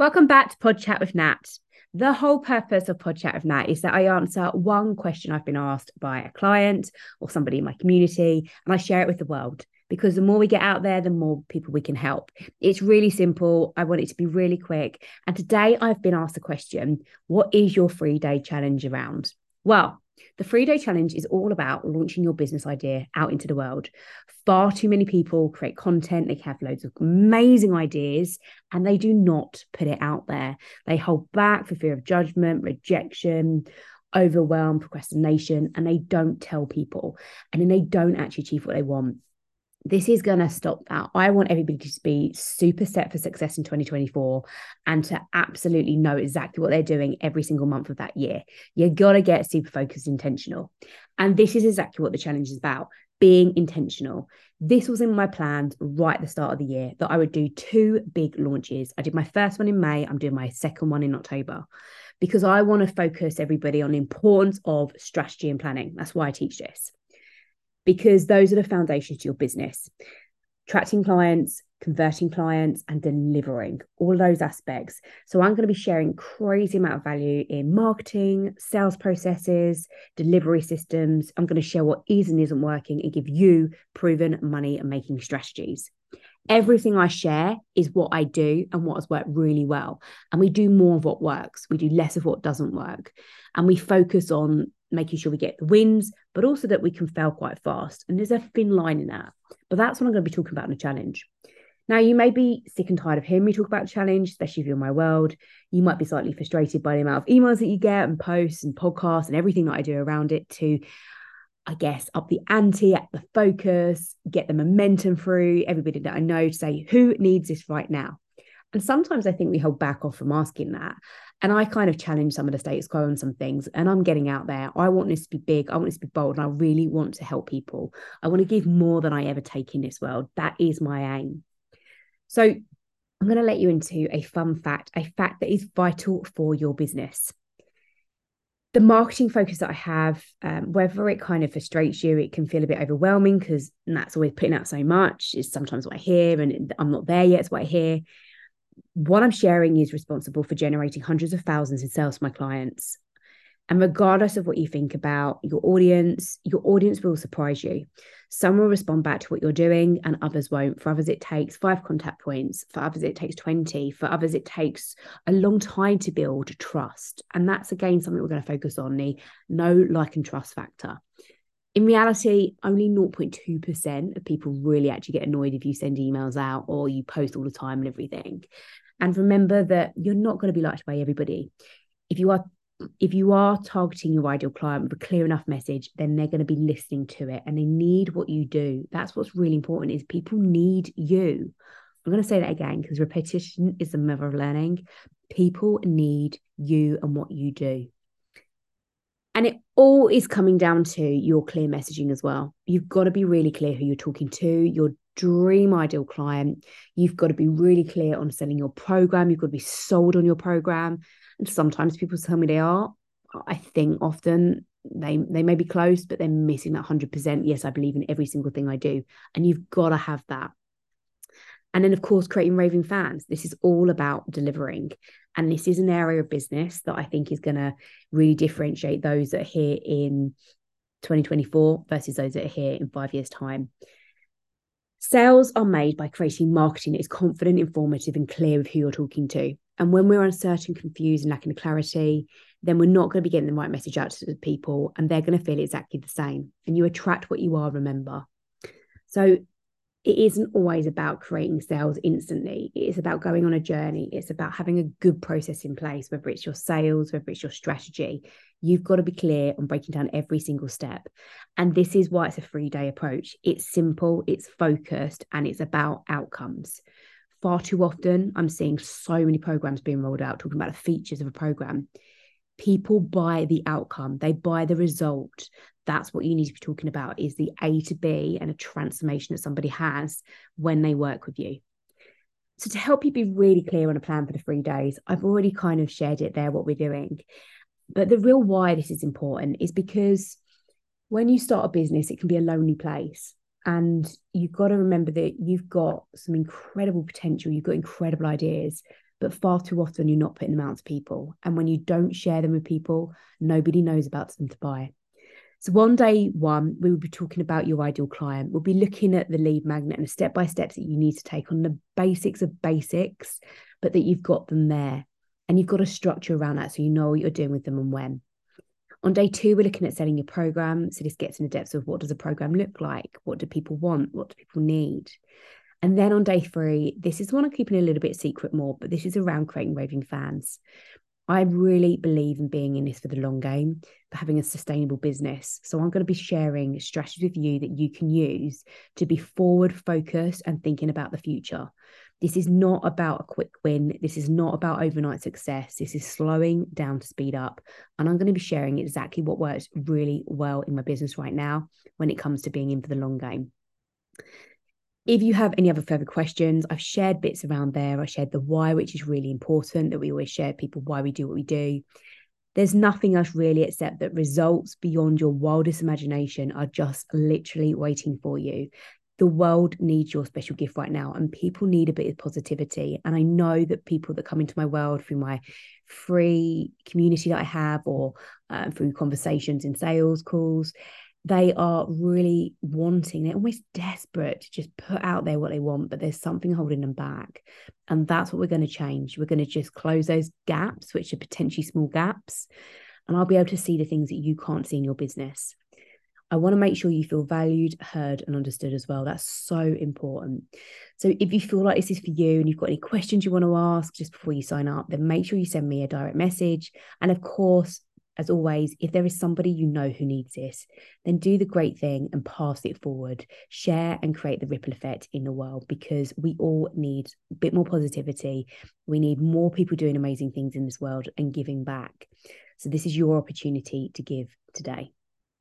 Welcome back to Pod Chat with Nat. The whole purpose of Pod Chat with Nat is that I answer one question I've been asked by a client or somebody in my community, and I share it with the world. Because the more we get out there, the more people we can help. It's really simple. I want it to be really quick. And today I've been asked the question What is your free day challenge around? Well, the free day challenge is all about launching your business idea out into the world. Far too many people create content, they have loads of amazing ideas, and they do not put it out there. They hold back for fear of judgment, rejection, overwhelm, procrastination, and they don't tell people. And then they don't actually achieve what they want this is going to stop that. I want everybody to be super set for success in 2024 and to absolutely know exactly what they're doing every single month of that year. You got to get super focused, intentional. And this is exactly what the challenge is about being intentional. This was in my plans right at the start of the year that I would do two big launches. I did my first one in May, I'm doing my second one in October because I want to focus everybody on the importance of strategy and planning. That's why I teach this because those are the foundations to your business. Attracting clients, converting clients, and delivering all those aspects. So, I'm going to be sharing crazy amount of value in marketing, sales processes, delivery systems. I'm going to share what is and isn't working and give you proven money making strategies. Everything I share is what I do and what has worked really well. And we do more of what works, we do less of what doesn't work. And we focus on making sure we get the wins, but also that we can fail quite fast. And there's a thin line in that. But that's what I'm going to be talking about in the challenge. Now, you may be sick and tired of hearing me talk about challenge, especially if you're in my world. You might be slightly frustrated by the amount of emails that you get and posts and podcasts and everything that I do around it to, I guess, up the ante, at the focus, get the momentum through everybody that I know to say, who needs this right now? And sometimes I think we hold back off from asking that. And I kind of challenge some of the status quo on some things. And I'm getting out there. I want this to be big. I want this to be bold. And I really want to help people. I want to give more than I ever take in this world. That is my aim. So I'm going to let you into a fun fact, a fact that is vital for your business. The marketing focus that I have, um, whether it kind of frustrates you, it can feel a bit overwhelming because that's always putting out so much. Is sometimes what I hear, and I'm not there yet. It's what I hear what I'm sharing is responsible for generating hundreds of thousands in sales for my clients. And regardless of what you think about your audience, your audience will surprise you. Some will respond back to what you're doing, and others won't. For others, it takes five contact points. For others, it takes 20. For others, it takes a long time to build trust. And that's again something we're going to focus on the know like, and trust factor. In reality, only 0.2% of people really actually get annoyed if you send emails out or you post all the time and everything. And remember that you're not going to be liked by everybody. If you are if you are targeting your ideal client with a clear enough message, then they're going to be listening to it and they need what you do. That's what's really important is people need you. I'm going to say that again because repetition is the mother of learning. People need you and what you do. And it all is coming down to your clear messaging as well. You've got to be really clear who you're talking to, your dream ideal client. You've got to be really clear on selling your program. You've got to be sold on your program. And sometimes people tell me they are. I think often they they may be close, but they're missing that 100%. Yes, I believe in every single thing I do. And you've got to have that. And then, of course, creating raving fans. This is all about delivering. And this is an area of business that I think is going to really differentiate those that are here in 2024 versus those that are here in five years' time. Sales are made by creating marketing that is confident, informative, and clear with who you're talking to. And when we're uncertain, confused, and lacking clarity, then we're not going to be getting the right message out to the people, and they're going to feel exactly the same. And you attract what you are, remember. So it isn't always about creating sales instantly. It is about going on a journey. It's about having a good process in place, whether it's your sales, whether it's your strategy. You've got to be clear on breaking down every single step. And this is why it's a three day approach. It's simple, it's focused, and it's about outcomes. Far too often, I'm seeing so many programs being rolled out talking about the features of a program. People buy the outcome, they buy the result, that's what you need to be talking about is the A to B and a transformation that somebody has when they work with you. So to help you be really clear on a plan for the three days, I've already kind of shared it there what we're doing. But the real why this is important is because when you start a business, it can be a lonely place. And you've got to remember that you've got some incredible potential, you've got incredible ideas, but far too often you're not putting them out to people. And when you don't share them with people, nobody knows about them to buy. So, one day one, we will be talking about your ideal client. We'll be looking at the lead magnet and the step by steps that you need to take on the basics of basics, but that you've got them there and you've got a structure around that so you know what you're doing with them and when. On day two, we're looking at selling your program. So, this gets in the depths of what does a program look like? What do people want? What do people need? And then on day three, this is one I'm keeping a little bit secret more, but this is around creating raving fans. I really believe in being in this for the long game, for having a sustainable business. So I'm going to be sharing strategies with you that you can use to be forward focused and thinking about the future. This is not about a quick win. This is not about overnight success. This is slowing down to speed up. And I'm going to be sharing exactly what works really well in my business right now when it comes to being in for the long game. If you have any other further questions, I've shared bits around there. I shared the why, which is really important that we always share people why we do what we do. There's nothing else really except that results beyond your wildest imagination are just literally waiting for you. The world needs your special gift right now, and people need a bit of positivity. And I know that people that come into my world through my free community that I have or uh, through conversations in sales calls, they are really wanting, they're almost desperate to just put out there what they want, but there's something holding them back. And that's what we're going to change. We're going to just close those gaps, which are potentially small gaps. And I'll be able to see the things that you can't see in your business. I want to make sure you feel valued, heard, and understood as well. That's so important. So, if you feel like this is for you and you've got any questions you want to ask just before you sign up, then make sure you send me a direct message. And of course, as always, if there is somebody you know who needs this, then do the great thing and pass it forward. Share and create the ripple effect in the world because we all need a bit more positivity. We need more people doing amazing things in this world and giving back. So, this is your opportunity to give today.